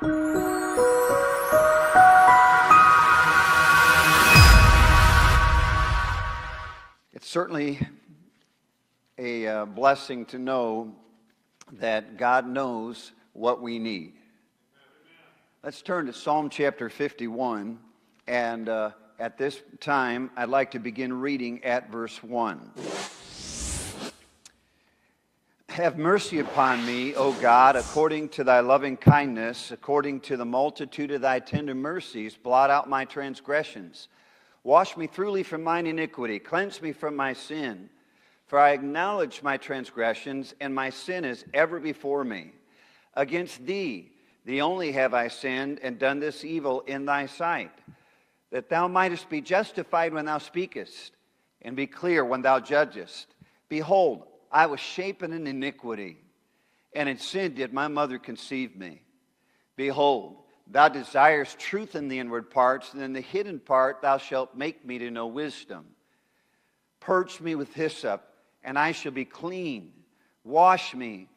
It's certainly a uh, blessing to know that God knows what we need. Let's turn to Psalm chapter 51. And uh, at this time, I'd like to begin reading at verse 1. Have mercy upon me, O God, according to thy loving kindness, according to the multitude of thy tender mercies, blot out my transgressions. Wash me thoroughly from mine iniquity, cleanse me from my sin. For I acknowledge my transgressions, and my sin is ever before me. Against thee, the only have I sinned, and done this evil in thy sight, that thou mightest be justified when thou speakest, and be clear when thou judgest. Behold, I was shapen in iniquity, and in sin did my mother conceive me. Behold, thou desirest truth in the inward parts, and in the hidden part thou shalt make me to know wisdom. Purge me with hyssop, and I shall be clean. Wash me,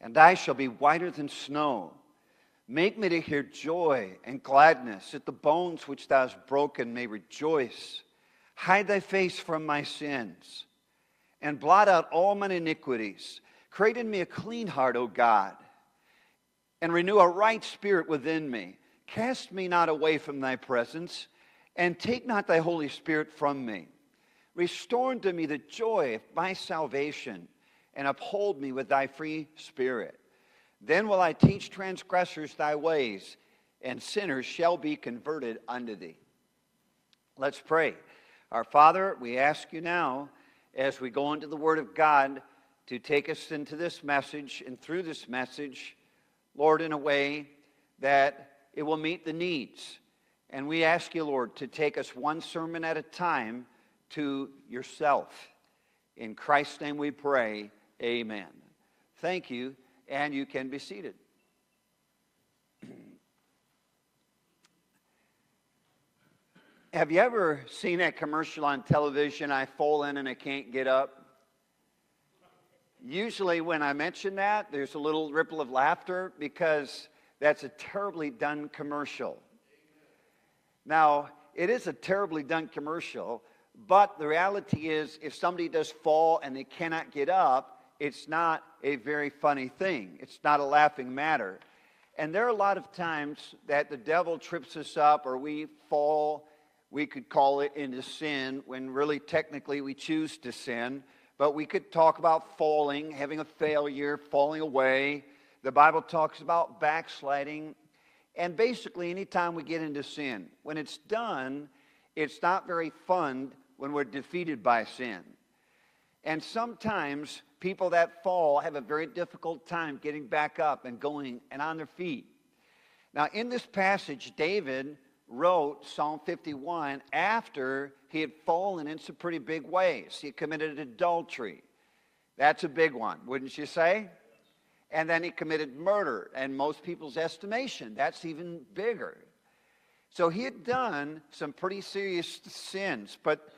and I shall be whiter than snow. Make me to hear joy and gladness, that the bones which thou hast broken may rejoice. Hide thy face from my sins, and blot out all mine iniquities. Create in me a clean heart, O God, and renew a right spirit within me. Cast me not away from thy presence, and take not thy Holy Spirit from me. Restore unto me the joy of my salvation, and uphold me with thy free spirit. Then will I teach transgressors thy ways, and sinners shall be converted unto thee. Let's pray. Our Father, we ask you now, as we go into the Word of God, to take us into this message and through this message, Lord, in a way that it will meet the needs. And we ask you, Lord, to take us one sermon at a time to yourself. In Christ's name we pray, amen. Thank you, and you can be seated. Have you ever seen that commercial on television? I fall in and I can't get up. Usually, when I mention that, there's a little ripple of laughter because that's a terribly done commercial. Now, it is a terribly done commercial, but the reality is, if somebody does fall and they cannot get up, it's not a very funny thing. It's not a laughing matter. And there are a lot of times that the devil trips us up or we fall, we could call it into sin, when really technically we choose to sin. But we could talk about falling, having a failure, falling away. The Bible talks about backsliding. And basically, anytime we get into sin, when it's done, it's not very fun when we're defeated by sin. And sometimes people that fall have a very difficult time getting back up and going and on their feet. Now, in this passage, David wrote Psalm 51 after he had fallen in some pretty big ways. He committed adultery. That's a big one, wouldn't you say? And then he committed murder, and most people's estimation, that's even bigger. So he had done some pretty serious sins, but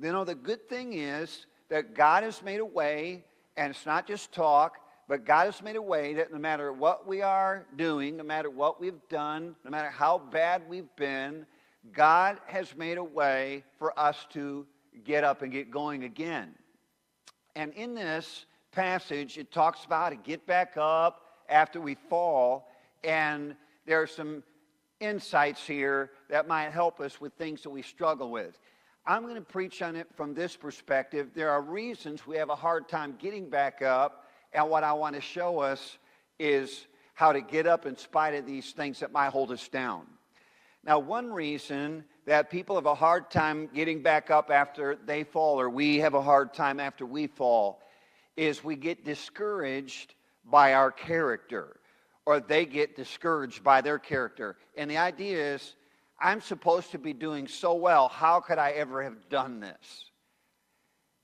you know, the good thing is that God has made a way, and it's not just talk, but God has made a way that no matter what we are doing, no matter what we've done, no matter how bad we've been, God has made a way for us to get up and get going again. And in this passage, it talks about to get back up after we fall, and there are some insights here that might help us with things that we struggle with. I'm going to preach on it from this perspective. There are reasons we have a hard time getting back up, and what I want to show us is how to get up in spite of these things that might hold us down. Now, one reason that people have a hard time getting back up after they fall, or we have a hard time after we fall, is we get discouraged by our character, or they get discouraged by their character. And the idea is, I'm supposed to be doing so well. How could I ever have done this?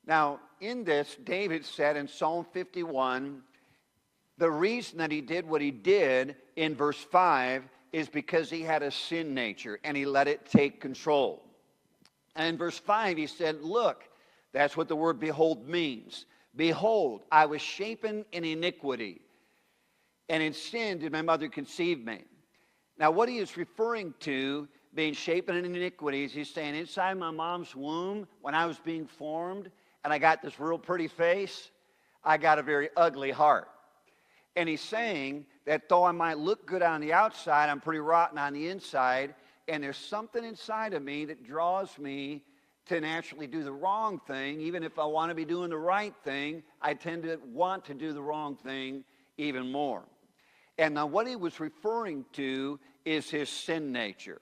Now, in this, David said in Psalm 51, the reason that he did what he did in verse 5 is because he had a sin nature and he let it take control. And in verse 5, he said, Look, that's what the word behold means. Behold, I was shapen in iniquity, and in sin did my mother conceive me. Now, what he is referring to, being shapen in iniquities, he's saying, inside my mom's womb, when I was being formed, and I got this real pretty face, I got a very ugly heart. And he's saying that though I might look good on the outside, I'm pretty rotten on the inside, and there's something inside of me that draws me to naturally do the wrong thing. Even if I want to be doing the right thing, I tend to want to do the wrong thing even more. And now, what he was referring to is his sin nature.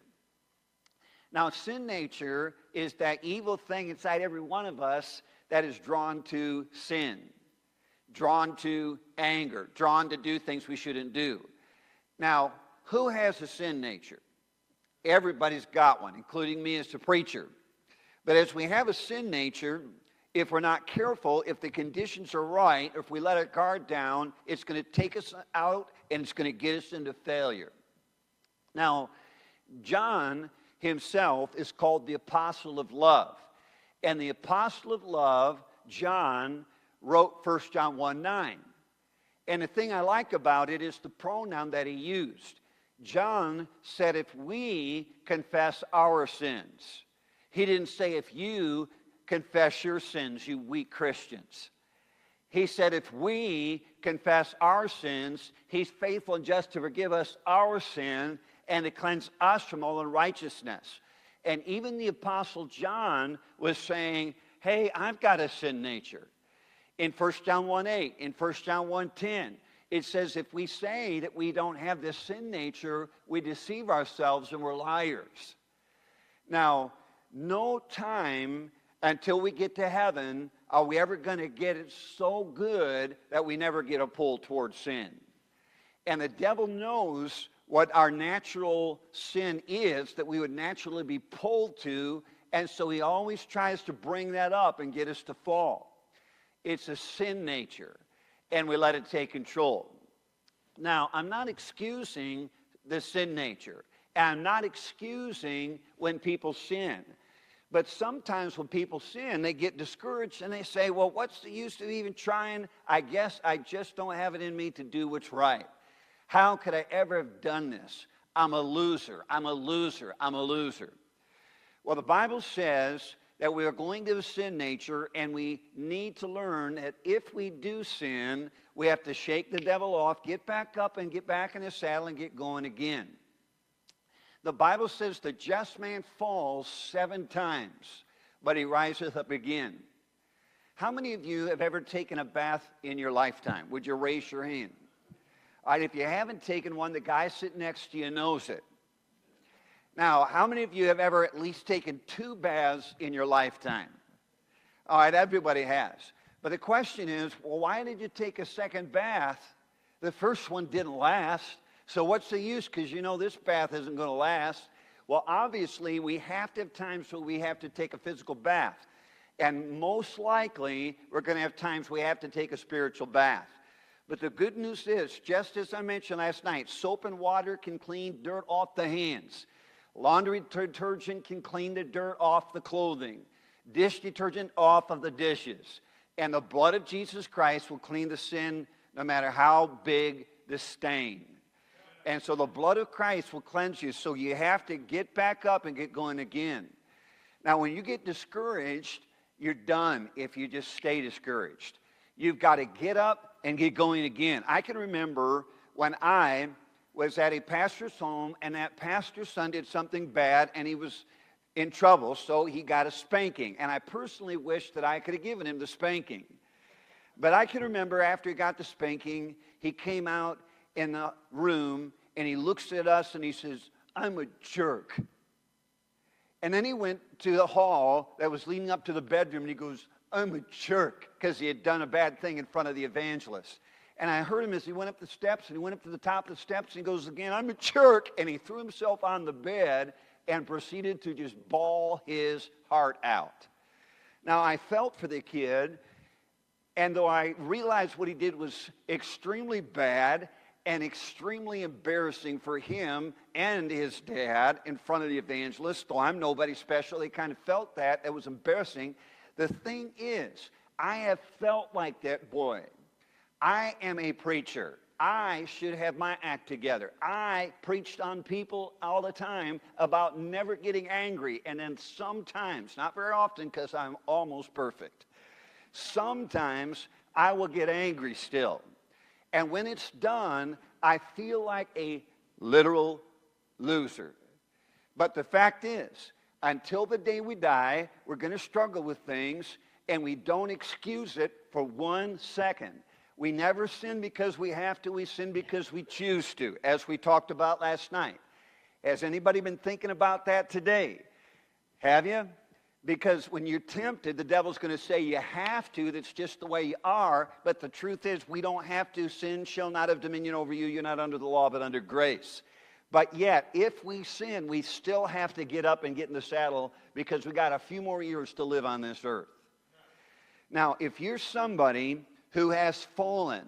Now, sin nature is that evil thing inside every one of us that is drawn to sin, drawn to anger, drawn to do things we shouldn't do. Now, who has a sin nature? Everybody's got one, including me as a preacher. But as we have a sin nature, if we're not careful, if the conditions are right, if we let our guard down, it's going to take us out and it's going to get us into failure. Now, John himself is called the apostle of love. And the apostle of love, John, wrote 1 John 1 9. And the thing I like about it is the pronoun that he used. John said, if we confess our sins, he didn't say, if you confess your sins, you weak Christians. He said, if we confess our sins, he's faithful and just to forgive us our sin and to cleanse us from all unrighteousness. And even the Apostle John was saying, hey, I've got a sin nature. In 1 John 1 8, in 1 John 1 10, it says if we say that we don't have this sin nature, we deceive ourselves and we're liars. Now, no time until we get to heaven are we ever going to get it so good that we never get a pull towards sin. And the devil knows what our natural sin is that we would naturally be pulled to, and so he always tries to bring that up and get us to fall. It's a sin nature, and we let it take control. Now, I'm not excusing the sin nature, and I'm not excusing when people sin. But sometimes when people sin, they get discouraged and they say, Well, what's the use of even trying? I guess I just don't have it in me to do what's right. How could I ever have done this? I'm a loser. I'm a loser. I'm a loser. Well, the Bible says that we are going to sin nature and we need to learn that if we do sin, we have to shake the devil off, get back up and get back in the saddle and get going again. The Bible says the just man falls seven times, but he riseth up again. How many of you have ever taken a bath in your lifetime? Would you raise your hand? If you haven't taken one, the guy sitting next to you knows it. Now, how many of you have ever at least taken two baths in your lifetime? All right, everybody has. But the question is, well, why did you take a second bath? The first one didn't last. So what's the use? Because you know this bath isn't going to last. Well, obviously, we have to have times where we have to take a physical bath. And most likely, we're going to have times we have to take a spiritual bath. But the good news is, just as I mentioned last night, soap and water can clean dirt off the hands. Laundry detergent can clean the dirt off the clothing. Dish detergent off of the dishes. And the blood of Jesus Christ will clean the sin no matter how big the stain. And so the blood of Christ will cleanse you. So you have to get back up and get going again. Now, when you get discouraged, you're done if you just stay discouraged. You've got to get up and get going again. I can remember when I was at a pastor's home and that pastor's son did something bad and he was in trouble, so he got a spanking. And I personally wish that I could have given him the spanking. But I can remember after he got the spanking, he came out in the room and he looks at us and he says, I'm a jerk. And then he went to the hall that was leading up to the bedroom and he goes, I'm a jerk, because he had done a bad thing in front of the evangelist. And I heard him as he went up the steps and he went up to the top of the steps and he goes again, I'm a jerk. And he threw himself on the bed and proceeded to just bawl his heart out. Now, I felt for the kid, and though I realized what he did was extremely bad, and extremely embarrassing for him and his dad in front of the evangelist. Though I'm nobody special, he kind of felt that. It was embarrassing. The thing is, I have felt like that boy. I am a preacher. I should have my act together. I preached on people all the time about never getting angry. And then sometimes, not very often because I'm almost perfect, sometimes I will get angry still. And when it's done, I feel like a literal loser. But the fact is, until the day we die, we're going to struggle with things, and we don't excuse it for one second. We never sin because we have to, we sin because we choose to, as we talked about last night. Has anybody been thinking about that today? Have you? Because when you're tempted, the devil's going to say you have to. That's just the way you are. But the truth is, we don't have to. Sin shall not have dominion over you. You're not under the law, but under grace. But yet, if we sin, we still have to get up and get in the saddle because we got a few more years to live on this earth. Now, if you're somebody who has fallen,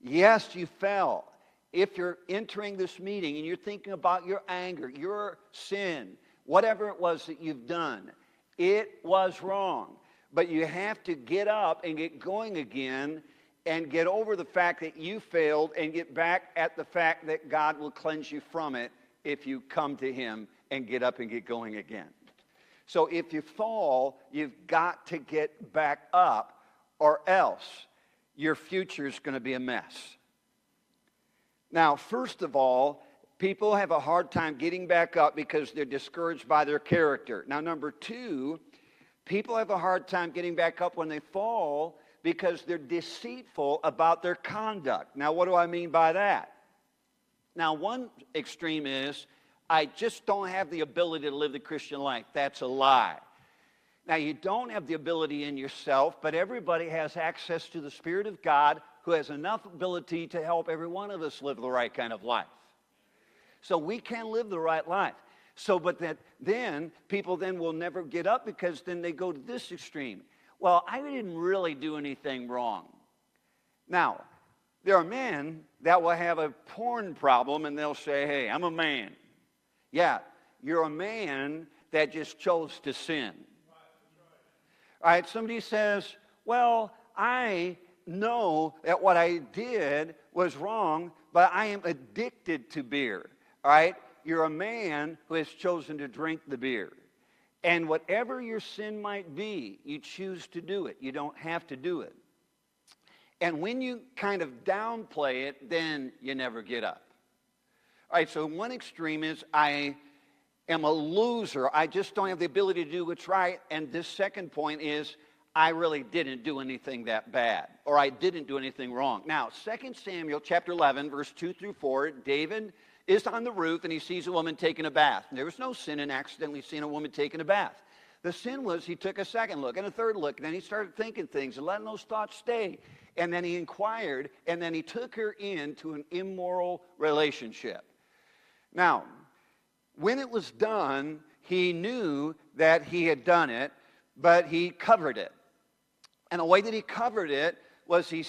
yes, you fell. If you're entering this meeting and you're thinking about your anger, your sin, whatever it was that you've done, it was wrong. But you have to get up and get going again and get over the fact that you failed and get back at the fact that God will cleanse you from it if you come to Him and get up and get going again. So if you fall, you've got to get back up, or else your future is going to be a mess. Now, first of all, people have a hard time getting back up because they're discouraged by their character. Now, number two, people have a hard time getting back up when they fall because they're deceitful about their conduct. Now, what do I mean by that? Now, one extreme is, I just don't have the ability to live the Christian life. That's a lie. Now, you don't have the ability in yourself, but everybody has access to the Spirit of God who has enough ability to help every one of us live the right kind of life. So we can live the right life. So, but that then people then will never get up because then they go to this extreme well, I didn't really do anything wrong. Now, there are men that will have a porn problem and they'll say, hey, I'm a man. Yeah, you're a man that just chose to sin. All right, somebody says, well, I know that what I did was wrong, but I am addicted to beer. All right, you're a man who has chosen to drink the beer. And whatever your sin might be, you choose to do it. You don't have to do it. And when you kind of downplay it, then you never get up. All right, so one extreme is I am a loser. I just don't have the ability to do what's right. And this second point is I really didn't do anything that bad, or I didn't do anything wrong. Now, 2 Samuel chapter 11, verse 2 through 4, David is on the roof and he sees a woman taking a bath. There was no sin in accidentally seeing a woman taking a bath. The sin was he took a second look and a third look, and then he started thinking things and letting those thoughts stay. And then he inquired, and then he took her into an immoral relationship. Now, when it was done, he knew that he had done it, but he covered it. And the way that he covered it was he,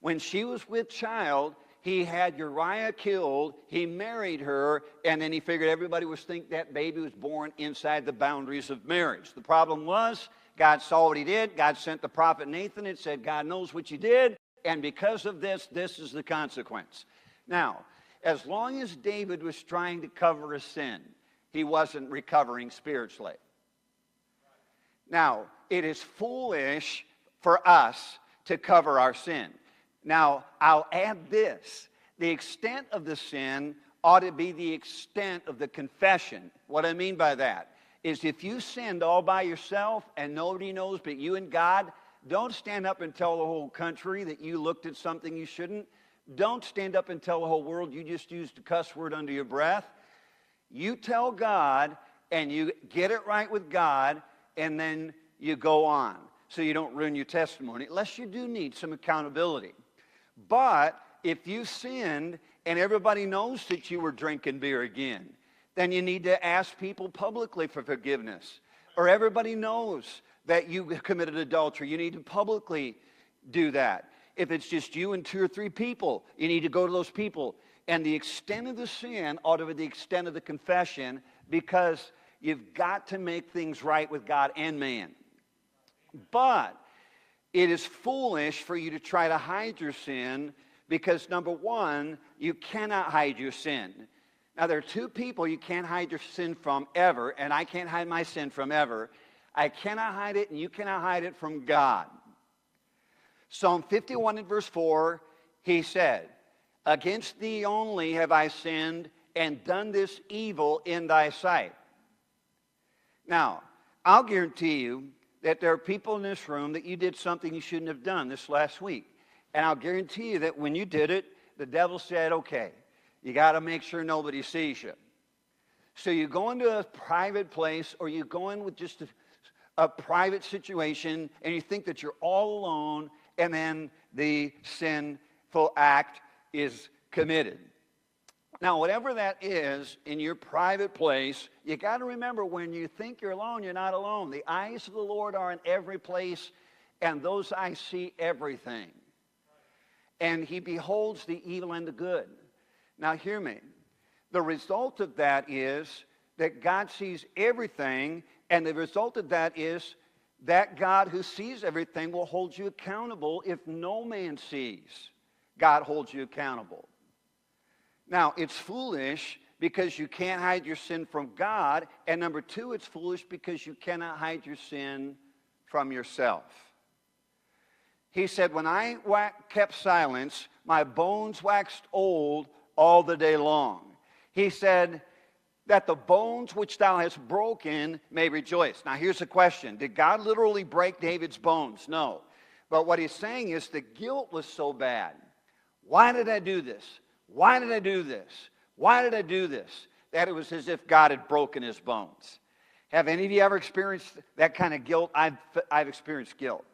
when she was with child, he had Uriah killed, he married her, and then he figured everybody was think that baby was born inside the boundaries of marriage. The problem was, God saw what he did. God sent the prophet Nathan and said, God knows what you did, and because of this, this is the consequence. Now, as long as David was trying to cover a sin, he wasn't recovering spiritually. Now, it is foolish for us to cover our sin. Now, I'll add this the extent of the sin ought to be the extent of the confession. What I mean by that is if you sinned all by yourself and nobody knows but you and God, don't stand up and tell the whole country that you looked at something you shouldn't. Don't stand up and tell the whole world you just used a cuss word under your breath. You tell God and you get it right with God, and then you go on so you don't ruin your testimony, unless you do need some accountability. But if you sinned and everybody knows that you were drinking beer again, then you need to ask people publicly for forgiveness. Or everybody knows that you committed adultery. You need to publicly do that. If it's just you and two or three people, you need to go to those people. And the extent of the sin ought to be the extent of the confession because you've got to make things right with God and man. But it is foolish for you to try to hide your sin Because number one, you cannot hide your sin. Now, there are two people you can't hide your sin from ever, and I can't hide my sin from ever. I cannot hide it, and you cannot hide it from God. Psalm 51 and verse 4, he said, Against thee only have I sinned and done this evil in thy sight. Now, I'll guarantee you that there are people in this room that you did something you shouldn't have done this last week. And I'll guarantee you that when you did it, the devil said, okay, you got to make sure nobody sees you. So you go into a private place or you go in with just a, a private situation and you think that you're all alone and then the sinful act is committed. Now, whatever that is in your private place, you got to remember when you think you're alone, you're not alone. The eyes of the Lord are in every place, and those eyes see everything. And He beholds the evil and the good. Now, hear me. The result of that is that God sees everything, and the result of that is that God who sees everything will hold you accountable if no man sees. God holds you accountable. Now, it's foolish because you can't hide your sin from God. And number two, it's foolish because you cannot hide your sin from yourself. He said, When I kept silence, my bones waxed old all the day long. He said, That the bones which thou hast broken may rejoice. Now, here's the question Did God literally break David's bones? No. But what he's saying is the guilt was so bad. Why did I do this? Why did I do this? Why did I do this? That it was as if God had broken his bones. Have any of you ever experienced that kind of guilt? I've, I've experienced guilt.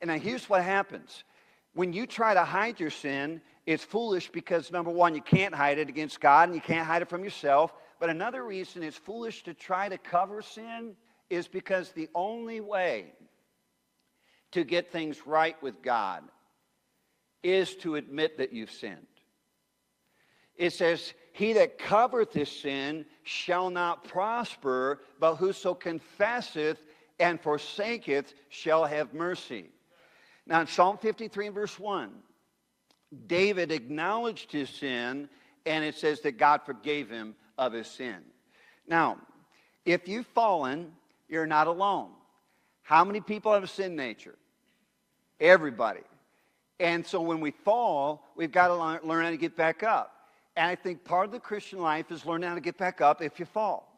And now here's what happens when you try to hide your sin, it's foolish because number one, you can't hide it against God and you can't hide it from yourself. But another reason it's foolish to try to cover sin is because the only way to get things right with God is to admit that you've sinned it says, He that covereth his sin shall not prosper, but whoso confesseth and forsaketh shall have mercy. Now, in Psalm 53 and verse 1, David acknowledged his sin, and it says that God forgave him of his sin. Now, if you've fallen, you're not alone. How many people have a sin nature? Everybody. And so when we fall, we've got to learn how to get back up. And I think part of the Christian life is learning how to get back up if you fall.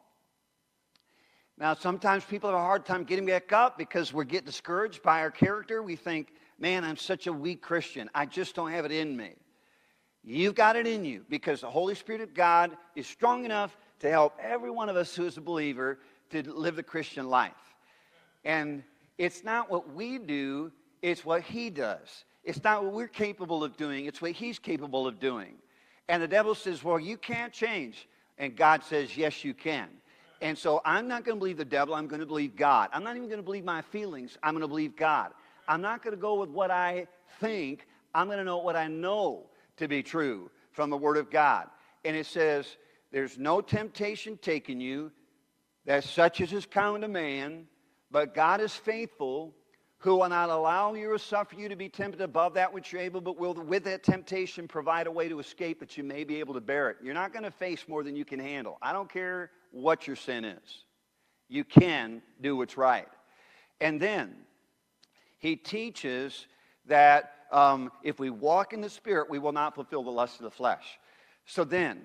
Now, sometimes people have a hard time getting back up because we're getting discouraged by our character. We think, man, I'm such a weak Christian. I just don't have it in me. You've got it in you because the Holy Spirit of God is strong enough to help every one of us who is a believer to live the Christian life. And it's not what we do, it's what He does. It's not what we're capable of doing, it's what He's capable of doing. And the devil says, Well, you can't change. And God says, Yes, you can. And so I'm not going to believe the devil. I'm going to believe God. I'm not even going to believe my feelings. I'm going to believe God. I'm not going to go with what I think. I'm going to know what I know to be true from the Word of God. And it says, There's no temptation taken you that such as is common to man, but God is faithful who will not allow you or suffer you to be tempted above that which you're able, but will with that temptation provide a way to escape that you may be able to bear it. You're not going to face more than you can handle. I don't care what your sin is. You can do what's right. And then he teaches that um, if we walk in the Spirit, we will not fulfill the lust of the flesh. So then,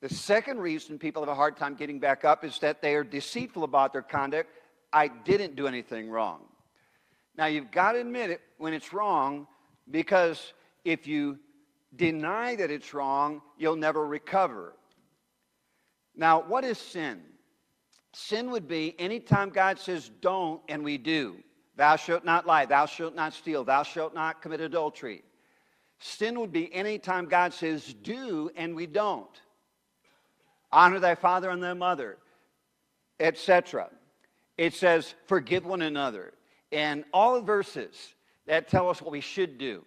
the second reason people have a hard time getting back up is that they are deceitful about their conduct. I didn't do anything wrong. Now, you've got to admit it when it's wrong because if you deny that it's wrong, you'll never recover. Now, what is sin? Sin would be anytime God says don't and we do. Thou shalt not lie, thou shalt not steal, thou shalt not commit adultery. Sin would be anytime God says do and we don't. Honor thy father and thy mother, etc. It says forgive one another and all the verses that tell us what we should do.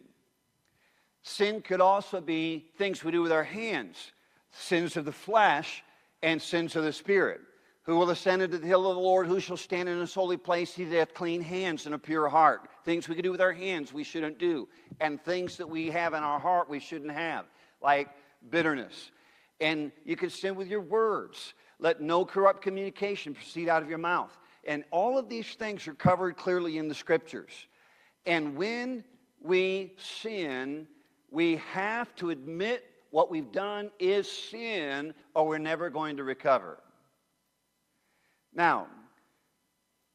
Sin could also be things we do with our hands, sins of the flesh and sins of the spirit. Who will ascend into the hill of the Lord? Who shall stand in his holy place? He that hath clean hands and a pure heart. Things we can do with our hands we shouldn't do. And things that we have in our heart we shouldn't have, like bitterness. And you can sin with your words. Let no corrupt communication proceed out of your mouth. And all of these things are covered clearly in the scriptures. And when we sin, we have to admit what we've done is sin, or we're never going to recover. Now,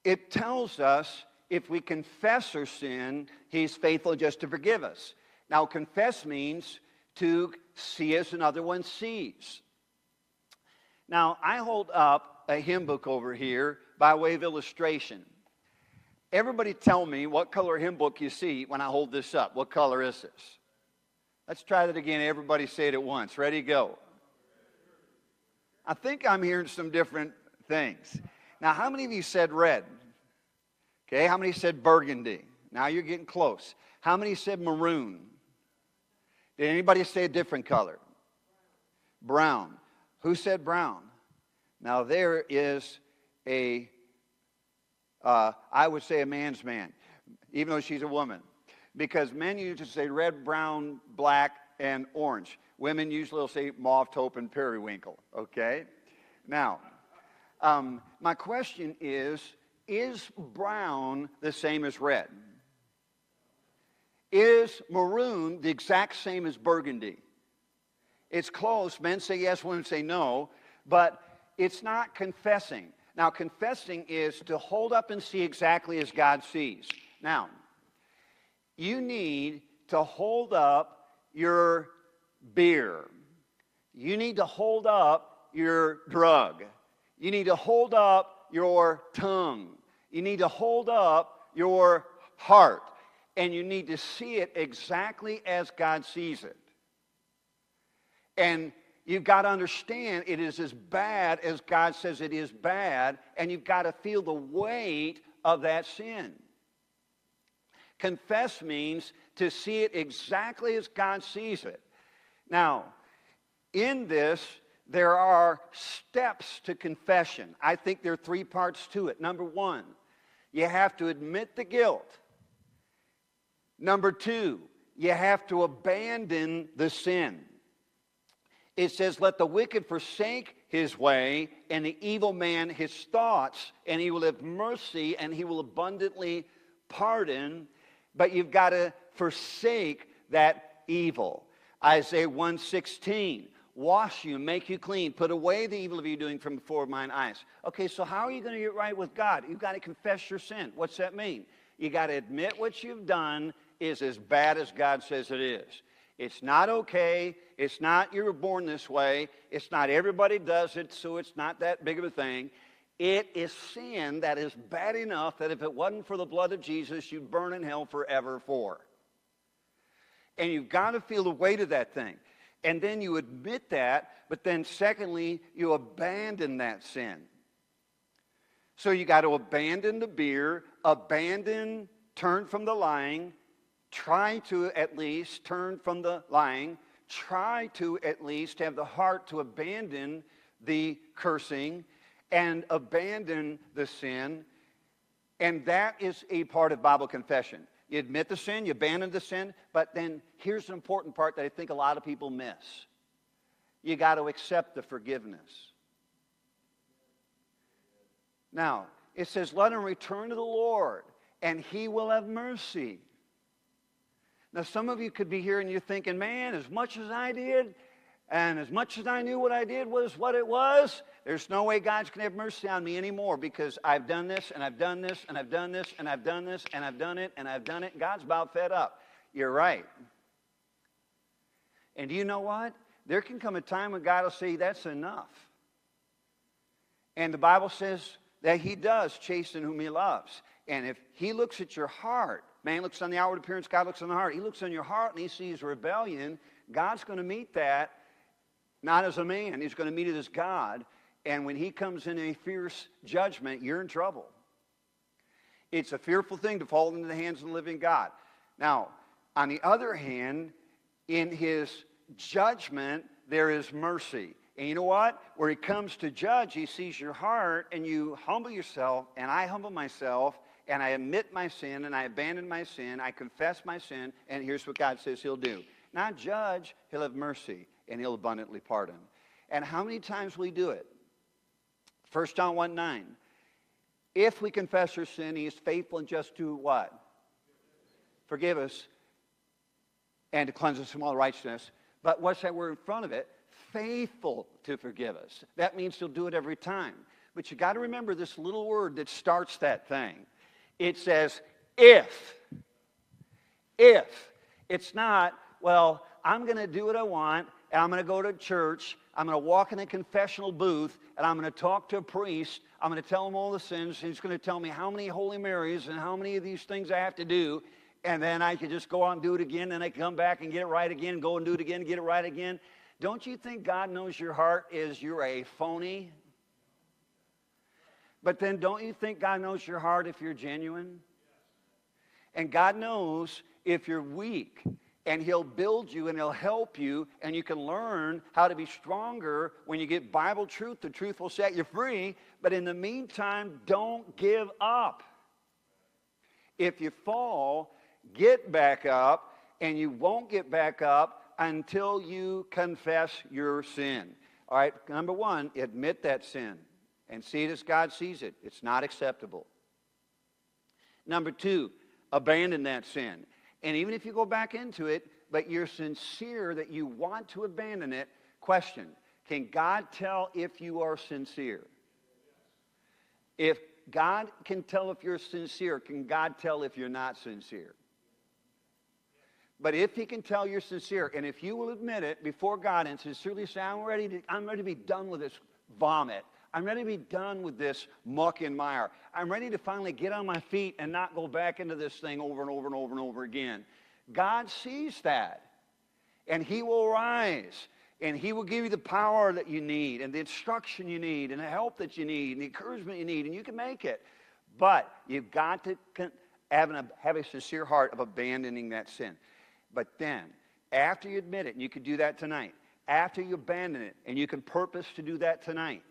it tells us if we confess our sin, he's faithful just to forgive us. Now, confess means to see as another one sees. Now, I hold up a hymn book over here by way of illustration. Everybody tell me what color hymn book you see when I hold this up. What color is this? Let's try that again. Everybody say it at once. Ready, go. I think I'm hearing some different things. Now, how many of you said red? Okay, how many said burgundy? Now you're getting close. How many said maroon? Did anybody say a different color? Brown. Who said brown? Now there is a, uh, I would say a man's man, even though she's a woman. Because men usually say red, brown, black, and orange. Women usually will say mauve, taupe, and periwinkle, okay? Now, um, my question is Is brown the same as red? Is maroon the exact same as burgundy? It's close. Men say yes, women say no, but it's not confessing. Now, confessing is to hold up and see exactly as God sees. Now, you need to hold up your beer. You need to hold up your drug. You need to hold up your tongue. You need to hold up your heart. And you need to see it exactly as God sees it. And you've got to understand it is as bad as God says it is bad, and you've got to feel the weight of that sin. Confess means to see it exactly as God sees it. Now, in this, there are steps to confession. I think there are three parts to it. Number one, you have to admit the guilt. Number two, you have to abandon the sin. It says, Let the wicked forsake his way, and the evil man his thoughts, and he will have mercy, and he will abundantly pardon. But you've got to forsake that evil. Isaiah 116 wash you, make you clean, put away the evil of you doing from before mine eyes. Okay, so how are you going to get right with God? You've got to confess your sin. What's that mean? You got to admit what you've done is as bad as God says it is. It's not okay. It's not you were born this way. It's not everybody does it, so it's not that big of a thing. It is sin that is bad enough that if it wasn't for the blood of Jesus, you'd burn in hell forever for. And you've got to feel the weight of that thing. And then you admit that, but then secondly, you abandon that sin. So you got to abandon the beer, abandon, turn from the lying, try to at least turn from the lying, try to at least have the heart to abandon the cursing and abandon the sin. And that is a part of Bible confession. You admit the sin, you abandon the sin, but then here's an important part that I think a lot of people miss. You got to accept the forgiveness. Now, it says, let him return to the Lord, and he will have mercy. Now, some of you could be here and you're thinking, man, as much as I did, and as much as I knew what I did was what it was, there's no way God's going to have mercy on me anymore because I've done this and I've done this and I've done this and I've done this and I've done it and I've done it. God's about fed up. You're right. And do you know what? There can come a time when God will say, That's enough. And the Bible says that He does chasten whom He loves. And if He looks at your heart, man looks on the outward appearance, God looks on the heart. He looks on your heart and He sees rebellion. God's going to meet that not as a man. He's going to meet it as God. And when he comes in a fierce judgment, you're in trouble. It's a fearful thing to fall into the hands of the living God. Now, on the other hand, in his judgment, there is mercy. And you know what? Where he comes to judge, he sees your heart and you humble yourself, and I humble myself, and I admit my sin, and I abandon my sin, I confess my sin, and here's what God says he'll do. Not judge, he'll have mercy, and he'll abundantly pardon. And how many times we do it? 1 John 1 9. If we confess our sin, he is faithful and just to what? Forgive us and to cleanse us from all righteousness. But what's that word in front of it? Faithful to forgive us. That means he'll do it every time. But you got to remember this little word that starts that thing. It says, if. If. It's not, well, I'm going to do what I want, and I'm going to go to church, I'm going to walk in a confessional booth, and I'm going to talk to a priest. I'm going to tell him all the sins. He's going to tell me how many Holy Marys and how many of these things I have to do. And then I can just go on and do it again. And I come back and get it right again, go and do it again, and get it right again. Don't you think God knows your heart is you're a phony? But then don't you think God knows your heart if you're genuine? And God knows if you're weak and he'll build you and he'll help you and you can learn how to be stronger when you get bible truth the truth will set you free. But in the meantime don't give up. If you fall get back up and you won't get back up until you confess your sin. All right number one admit that sin and see it as god sees it it's not acceptable number two abandon that sin and even if you go back into it, but you're sincere that you want to abandon it, question Can God tell if you are sincere? If God can tell if you're sincere, can God tell if you're not sincere? But if he can tell you're sincere, and if you will admit it before God and sincerely say, I'm ready to, I'm ready to be done with this vomit. I'm ready to be done with this muck and mire. I'm ready to finally get on my feet and not go back into this thing over and over and over and over again. God sees that. And He will rise. And He will give you the power that you need, and the instruction you need, and the help that you need, and the encouragement you need, and you can make it. But you've got to have, an, have a sincere heart of abandoning that sin. But then, after you admit it, and you can do that tonight, after you abandon it, and you can purpose to do that tonight,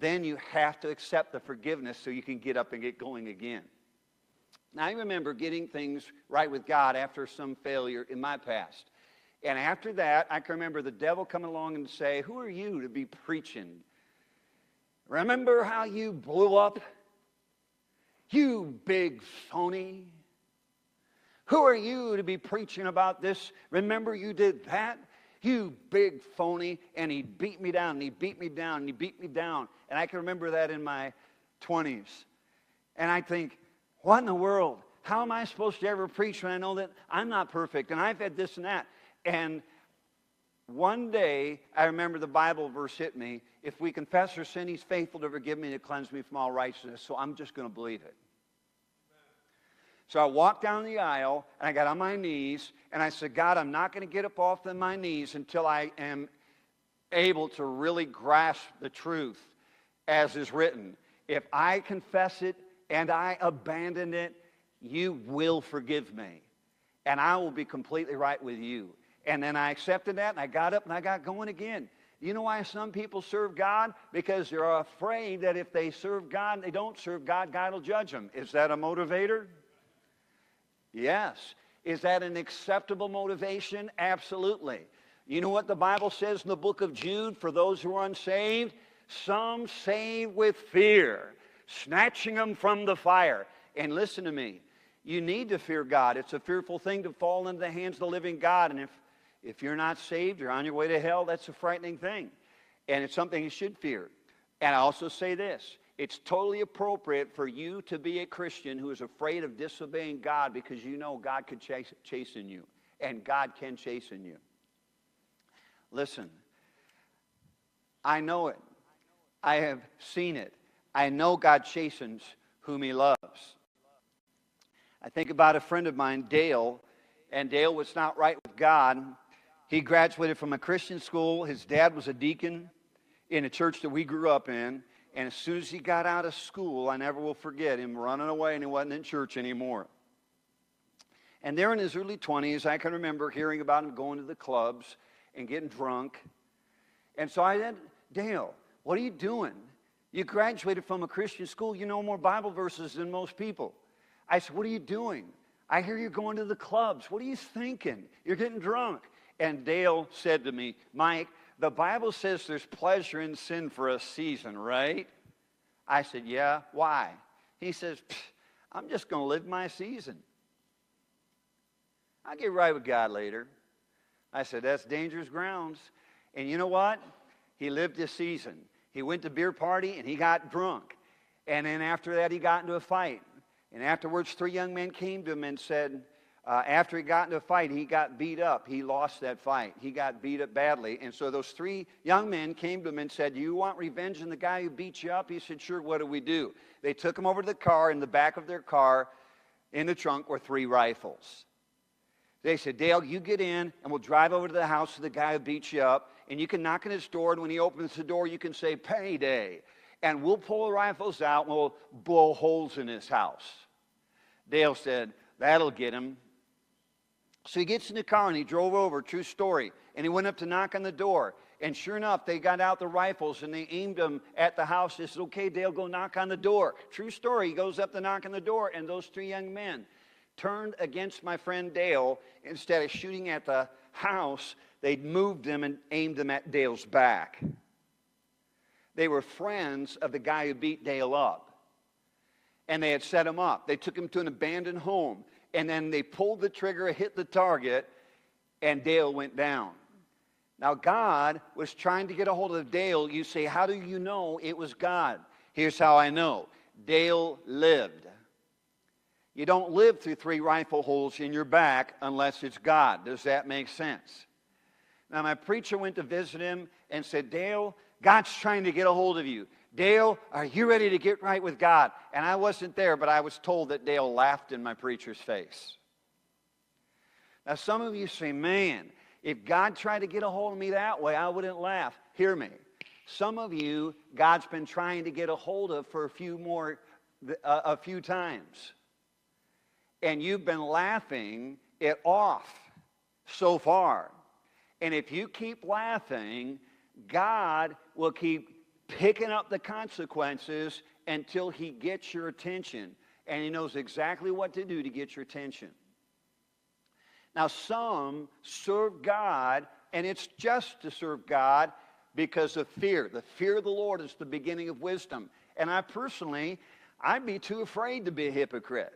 then you have to accept the forgiveness so you can get up and get going again. Now, I remember getting things right with God after some failure in my past. And after that, I can remember the devil coming along and say, Who are you to be preaching? Remember how you blew up? You big phony. Who are you to be preaching about this? Remember you did that? You big phony. And he beat me down, and he beat me down, and he beat me down. And I can remember that in my 20s. And I think, what in the world? How am I supposed to ever preach when I know that I'm not perfect and I've had this and that? And one day, I remember the Bible verse hit me. If we confess our sin, he's faithful to forgive me and to cleanse me from all righteousness. So I'm just going to believe it. So I walked down the aisle and I got on my knees and I said, God, I'm not going to get up off of my knees until I am able to really grasp the truth as is written. If I confess it and I abandon it, you will forgive me. And I will be completely right with you. And then I accepted that and I got up and I got going again. You know why some people serve God? Because they're afraid that if they serve God and they don't serve God, God will judge them. Is that a motivator? Yes. Is that an acceptable motivation? Absolutely. You know what the Bible says in the book of Jude for those who are unsaved? Some saved with fear, snatching them from the fire. And listen to me. You need to fear God. It's a fearful thing to fall into the hands of the living God. And if, if you're not saved, you're on your way to hell, that's a frightening thing. And it's something you should fear. And I also say this it's totally appropriate for you to be a Christian who is afraid of disobeying God because you know God could chase, chasten you, and God can chasten you. Listen, I know it. I have seen it. I know God chastens whom he loves. I think about a friend of mine, Dale, and Dale was not right with God. He graduated from a Christian school. His dad was a deacon in a church that we grew up in. And as soon as he got out of school, I never will forget him running away and he wasn't in church anymore. And there in his early 20s, I can remember hearing about him going to the clubs and getting drunk And so I said, Dale, what are you doing? You graduated from a Christian school. You know more Bible verses than most people. I said, What are you doing? I hear you're going to the clubs. What are you thinking? You're getting drunk. And Dale said to me, Mike, the Bible says there's pleasure in sin for a season, right? I said, Yeah, why? He says, I'm just going to live my season. I'll get right with God later. I said, That's dangerous grounds. And you know what? He lived his season. He went to beer party and he got drunk. And then after that, he got into a fight. And afterwards, three young men came to him and said, uh, after he got into a fight, he got beat up. He lost that fight. He got beat up badly. And so those three young men came to him and said, you want revenge on the guy who beat you up? He said, Sure, what do we do? They took him over to the car. In the back of their car, in the trunk, were three rifles. They said, Dale, you get in and we'll drive over to the house of the guy who beat you up. And you can knock on his door. And when he opens the door, you can say, Payday. And we'll pull the rifles out and we'll blow holes in his house. Dale said, That'll get him. So he gets in the car and he drove over, true story. And he went up to knock on the door. And sure enough, they got out the rifles and they aimed them at the house. They said, Okay, Dale, go knock on the door. True story. He goes up to knock on the door, and those three young men turned against my friend Dale. Instead of shooting at the house, they'd moved them and aimed them at Dale's back. They were friends of the guy who beat Dale up. And they had set him up. They took him to an abandoned home and then they pulled the trigger, hit the target, and Dale went down. Now, God was trying to get a hold of Dale. You say, How do you know it was God? Here's how I know Dale lived. You don't live through three rifle holes in your back unless it's God. Does that make sense? Now, my preacher went to visit him and said, Dale, God's trying to get a hold of you. Dale, are you ready to get right with God? And I wasn't there, but I was told that Dale laughed in my preacher's face. Now, some of you say, man, if God tried to get a hold of me that way, I wouldn't laugh. Hear me. Some of you, God's been trying to get a hold of for a few more, uh, a few times. And you've been laughing it off so far. And if you keep laughing, God will keep picking up the consequences until he gets your attention. And he knows exactly what to do to get your attention. Now, some serve God, and it's just to serve God because of fear. The fear of the Lord is the beginning of wisdom. And I personally, I'd be too afraid to be a hypocrite.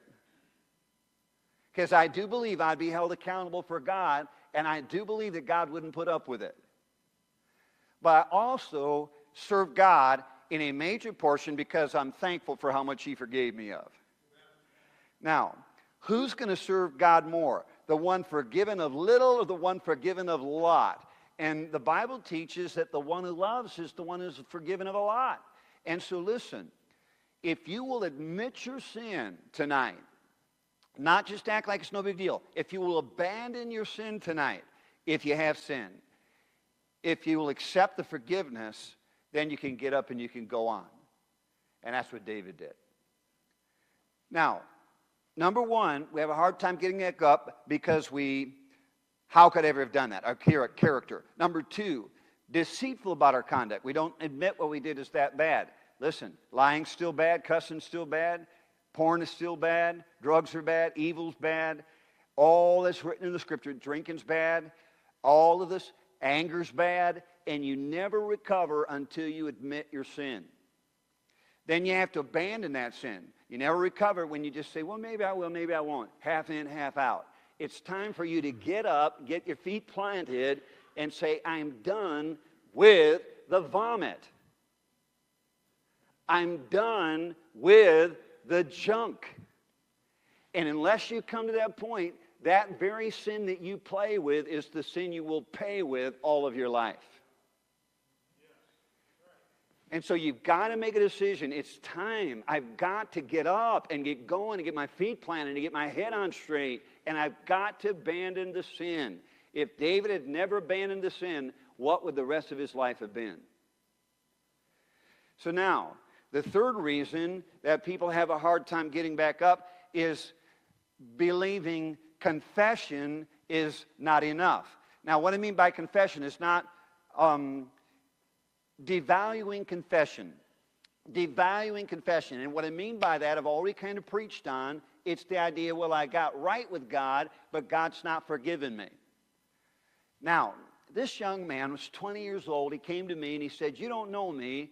Because I do believe I'd be held accountable for God, and I do believe that God wouldn't put up with it. But I also serve God in a major portion because I'm thankful for how much He forgave me of. Now, who's going to serve God more? The one forgiven of little or the one forgiven of lot? And the Bible teaches that the one who loves is the one who's forgiven of a lot. And so listen, if you will admit your sin tonight, not just act like it's no big deal, if you will abandon your sin tonight, if you have sin, if you will accept the forgiveness, then you can get up and you can go on. And that's what David did. Now, number one, we have a hard time getting back up because we, how could I ever have done that? Our character. Number two, deceitful about our conduct. We don't admit what we did is that bad. Listen, lying's still bad, cussing's still bad, porn is still bad, drugs are bad, evil's bad, all that's written in the scripture, drinking's bad, all of this, anger's bad, and you never recover until you admit your sin. Then you have to abandon that sin. You never recover when you just say, well, maybe I will, maybe I won't. Half in, half out. It's time for you to get up, get your feet planted, and say, I'm done with the vomit. I'm done with the junk. And unless you come to that point, that very sin that you play with is the sin you will pay with all of your life. And so you've got to make a decision. It's time. I've got to get up and get going and get my feet planted and get my head on straight. And I've got to abandon the sin. If David had never abandoned the sin, what would the rest of his life have been? So now, the third reason that people have a hard time getting back up is believing confession is not enough. Now, what I mean by confession is not um, devaluing confession. Devaluing confession. And what I mean by that, I've already kind of preached on. It's the idea, well, I got right with God, but God's not forgiven me. Now, this young man was 20 years old. He came to me and he said, You don't know me.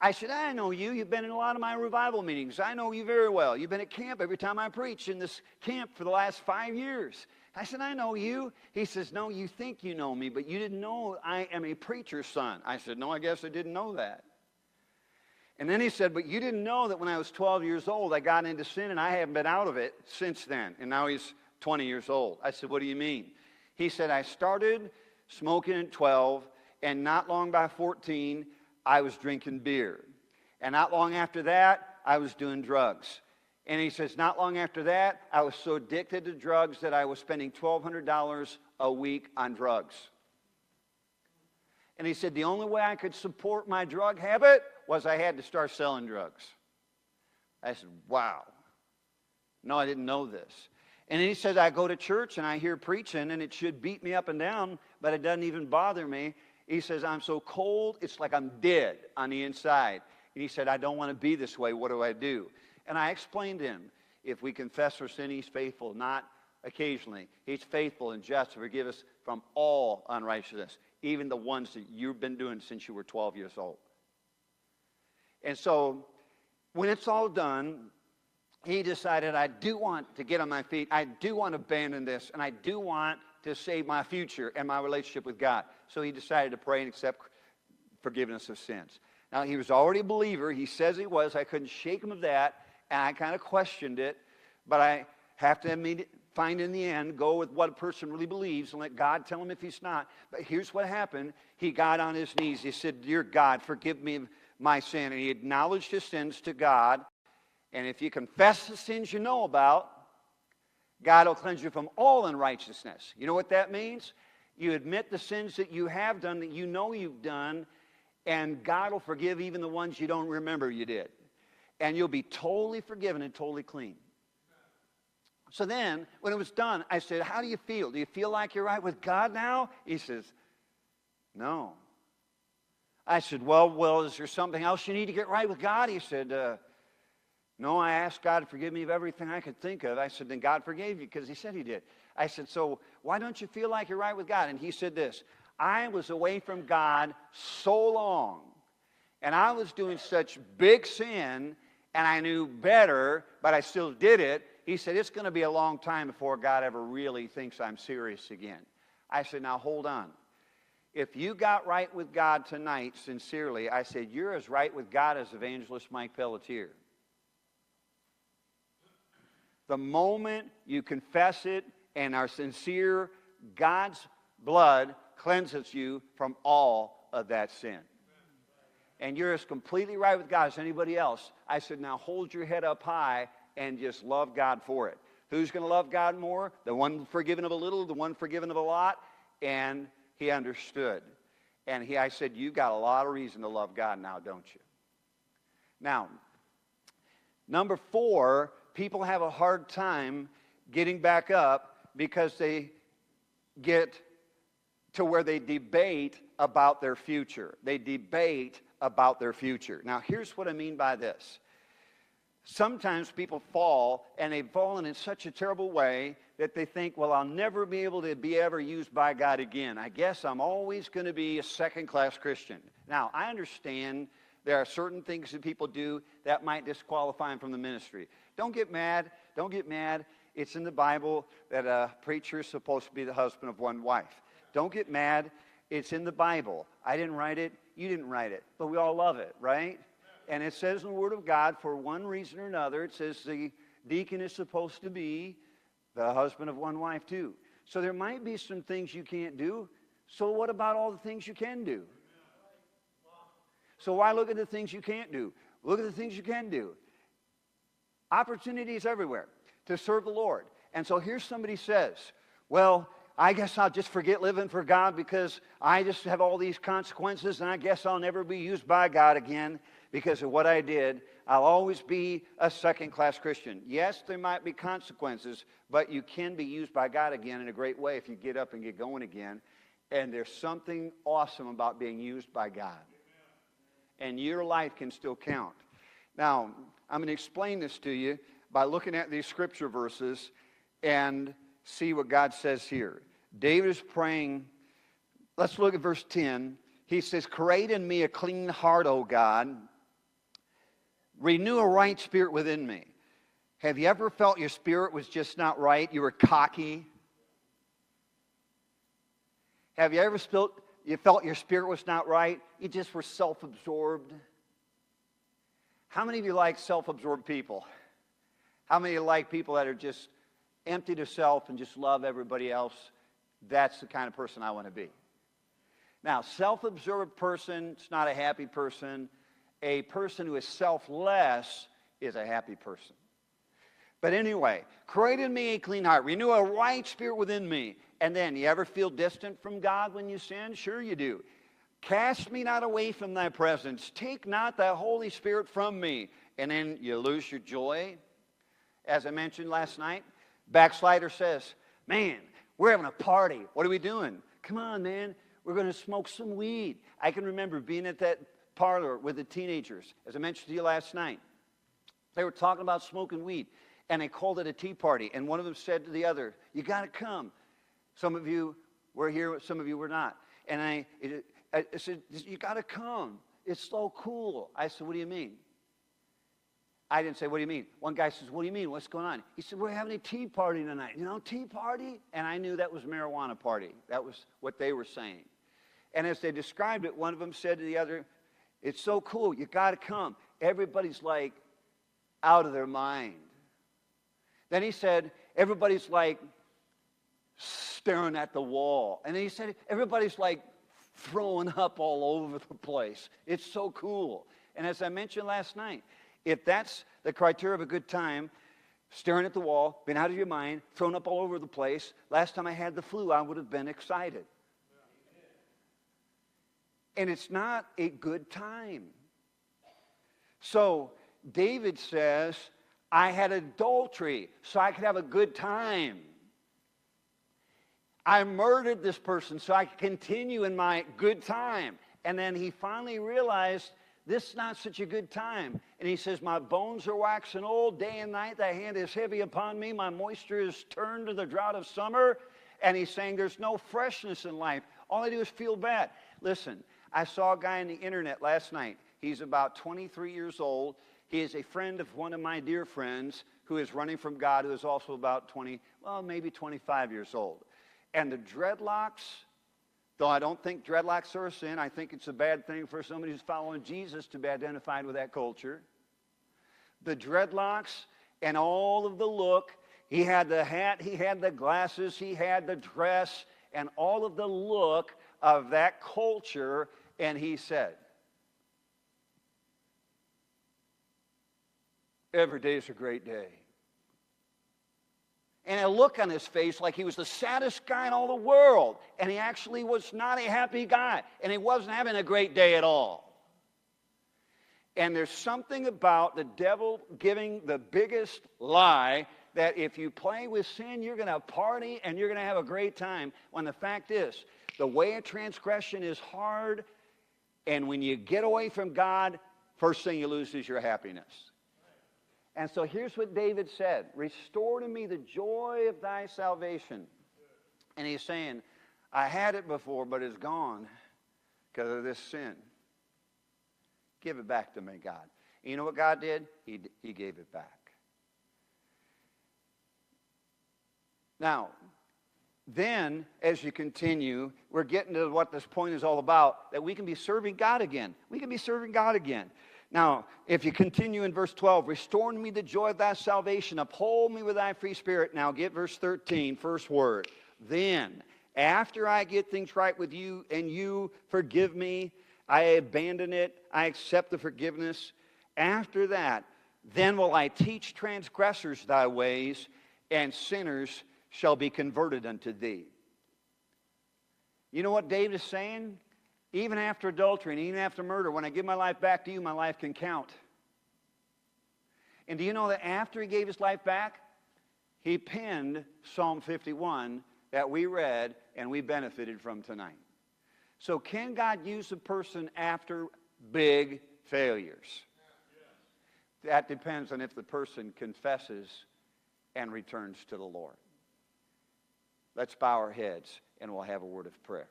I said, I know you. You've been in a lot of my revival meetings. I know you very well. You've been at camp every time I preach in this camp for the last five years. I said, I know you. He says, No, you think you know me, but you didn't know I am a preacher's son. I said, No, I guess I didn't know that. And then he said, But you didn't know that when I was 12 years old, I got into sin and I haven't been out of it since then. And now he's 20 years old. I said, What do you mean? He said, I started smoking at 12, and not long by 14, I was drinking beer. And not long after that, I was doing drugs. And he says, not long after that, I was so addicted to drugs that I was spending $1,200 a week on drugs. And he said, the only way I could support my drug habit was I had to start selling drugs. I said, wow. No, I didn't know this. And he says, I go to church and I hear preaching, and it should beat me up and down, but it doesn't even bother me. He says, I'm so cold, it's like I'm dead on the inside. And he said, I don't want to be this way. What do I do? And I explained to him, if we confess our sin, he's faithful, not occasionally. He's faithful and just to forgive us from all unrighteousness, even the ones that you've been doing since you were 12 years old. And so when it's all done, he decided, I do want to get on my feet. I do want to abandon this, and I do want to save my future and my relationship with God. So he decided to pray and accept forgiveness of sins. Now, he was already a believer. He says he was. I couldn't shake him of that, and I kind of questioned it. But I have to find in the end, go with what a person really believes and let God tell him if he's not. But here's what happened. He got on his knees. He said, Dear God, forgive me my sin. And he acknowledged his sins to God. And if you confess the sins you know about, God will cleanse you from all unrighteousness. You know what that means? You admit the sins that you have done, that you know you've done, and God will forgive even the ones you don't remember you did. And you'll be totally forgiven and totally clean. So then, when it was done, I said, How do you feel? Do you feel like you're right with God now? He says, No. I said, Well, well, is there something else you need to get right with God? He said, uh, no, I asked God to forgive me of everything I could think of. I said, then God forgave you because he said he did. I said, so why don't you feel like you're right with God? And he said this I was away from God so long, and I was doing such big sin, and I knew better, but I still did it. He said, it's going to be a long time before God ever really thinks I'm serious again. I said, now hold on. If you got right with God tonight, sincerely, I said, you're as right with God as evangelist Mike Pelletier. The moment you confess it and are sincere, God's blood cleanses you from all of that sin. And you're as completely right with God as anybody else. I said, now hold your head up high and just love God for it. Who's going to love God more? The one forgiven of a little, the one forgiven of a lot? And he understood. And he, I said, You've got a lot of reason to love God now, don't you? Now, number four, people have a hard time getting back up because they get to where they debate about their future. They debate about their future. Now, here's what I mean by this. Sometimes people fall, and they've fallen in such a terrible way that they think, well, I'll never be able to be ever used by God again. I guess I'm always going to be a second class Christian. Now, I understand there are certain things that people do that might disqualify them from the ministry. Don't get mad. Don't get mad. It's in the Bible that a preacher is supposed to be the husband of one wife. Don't get mad. It's in the Bible. I didn't write it. You didn't write it. But we all love it, right? And it says in the Word of God, for one reason or another, it says the deacon is supposed to be the husband of one wife, too. So there might be some things you can't do. So what about all the things you can do? So why look at the things you can't do? Look at the things you can do. Opportunities everywhere to serve the Lord. And so here somebody says, well, I guess I'll just forget living for God because I just have all these consequences and I guess I'll never be used by God again because of what I did. I'll always be a second class Christian. Yes, there might be consequences, but you can be used by God again in a great way if you get up and get going again. And there's something awesome about being used by God. and your life can still count. Now, I'm going to explain this to you by looking at these scripture verses and see what God says here. David is praying. Let's look at verse 10. He says, Create in me a clean heart, O God. Renew a right spirit within me. Have you ever felt your spirit was just not right? You were cocky. Have you ever felt, you felt your spirit was not right? You just were self absorbed. How many of you like self absorbed people? How many like people that are just empty to self and just love everybody else? That's the kind of person I want to be. Now, self absorbed person is not a happy person. A person who is selfless is a happy person. But anyway, create in me a clean heart, renew a right spirit within me. And then, you ever feel distant from God when you sin? Sure, you do. Cast me not away from thy presence. Take not thy Holy Spirit from me. And then you lose your joy. As I mentioned last night, Backslider says, Man, we're having a party. What are we doing? Come on, man. We're going to smoke some weed. I can remember being at that parlor with the teenagers, as I mentioned to you last night. They were talking about smoking weed, and they called it a tea party. And one of them said to the other, You got to come. Some of you were here, some of you were not. And I, I said, You got to come. It's so cool. I said, What do you mean? I didn't say, What do you mean? One guy says, What do you mean? What's going on? He said, We're having a tea party tonight. You know, tea party? And I knew that was marijuana party. That was what they were saying. And as they described it, one of them said to the other, It's so cool. You got to come. Everybody's like out of their mind. Then he said, Everybody's like staring at the wall. And he said, Everybody's like throwing up all over the place. It's so cool. And as I mentioned last night, if that's the criteria of a good time, staring at the wall, been out of your mind, thrown up all over the place, last time I had the flu, I would have been excited. And it's not a good time. So David says, I had adultery so I could have a good time. I murdered this person so I could continue in my good time. And then he finally realized this is not such a good time. And he says, My bones are waxing old day and night. Thy hand is heavy upon me. My moisture is turned to the drought of summer. And he's saying, There's no freshness in life. All I do is feel bad. Listen, I saw a guy on the internet last night. He's about 23 years old. He is a friend of one of my dear friends who is running from God, who is also about 20, well, maybe 25 years old. And the dreadlocks, though I don't think dreadlocks are a sin, I think it's a bad thing for somebody who's following Jesus to be identified with that culture. The dreadlocks and all of the look, he had the hat, he had the glasses, he had the dress, and all of the look of that culture. And he said, Every day is a great day and a look on his face like he was the saddest guy in all the world. And he actually was not a happy guy, and he wasn't having a great day at all. And there's something about the devil giving the biggest lie that if you play with sin, you're going to party and you're going to have a great time. When the fact is, the way of transgression is hard, and when you get away from God, first thing you lose is your happiness. And so here's what David said Restore to me the joy of thy salvation. And he's saying, I had it before, but it's gone because of this sin. Give it back to me, God. And you know what God did? He, he gave it back. Now, then, as you continue, we're getting to what this point is all about that we can be serving God again. We can be serving God again. Now, if you continue in verse 12, restore to me the joy of thy salvation, uphold me with thy free spirit. Now, get verse 13, first word. Then, after I get things right with you and you forgive me, I abandon it, I accept the forgiveness. After that, then will I teach transgressors thy ways, and sinners shall be converted unto thee. You know what David is saying? Even after adultery and even after murder, when I give my life back to you, my life can count. And do you know that after he gave his life back, he penned Psalm 51 that we read and we benefited from tonight. So, can God use a person after big failures. That depends on if the person confesses and returns to the Lord. Let's bow our heads and we'll have a word of prayer.